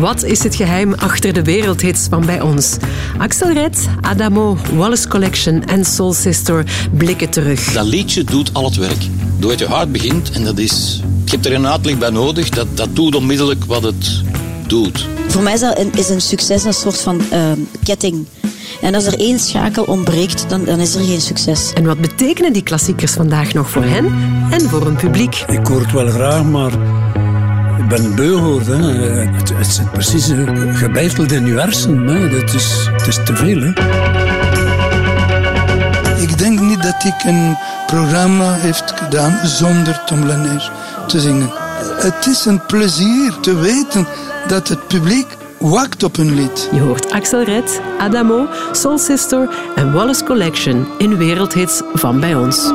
Wat is het geheim achter de wereldhits van bij ons? Axel Red, Adamo, Wallace Collection en Soul Sister blikken terug. Dat liedje doet al het werk. Door je hart begint en dat is... Je hebt er een uitleg bij nodig. Dat, dat doet onmiddellijk wat het doet. Voor mij is, dat een, is een succes een soort van uh, ketting. En als er één schakel ontbreekt, dan, dan is er geen succes. En wat betekenen die klassiekers vandaag nog voor hen en voor hun publiek? Ik hoor het wel graag, maar ik ben beu hoor. Hè. Het, het zit precies gebeiteld in uw hersenen. Het is, het is te veel. Hè. Ik denk niet dat ik een programma heeft gedaan zonder Tom Lanier te zingen. Het is een plezier te weten dat het publiek wacht op een lied. Je hoort Axel Red, Adamo, Soul Sister en Wallace Collection in wereldhits van bij ons.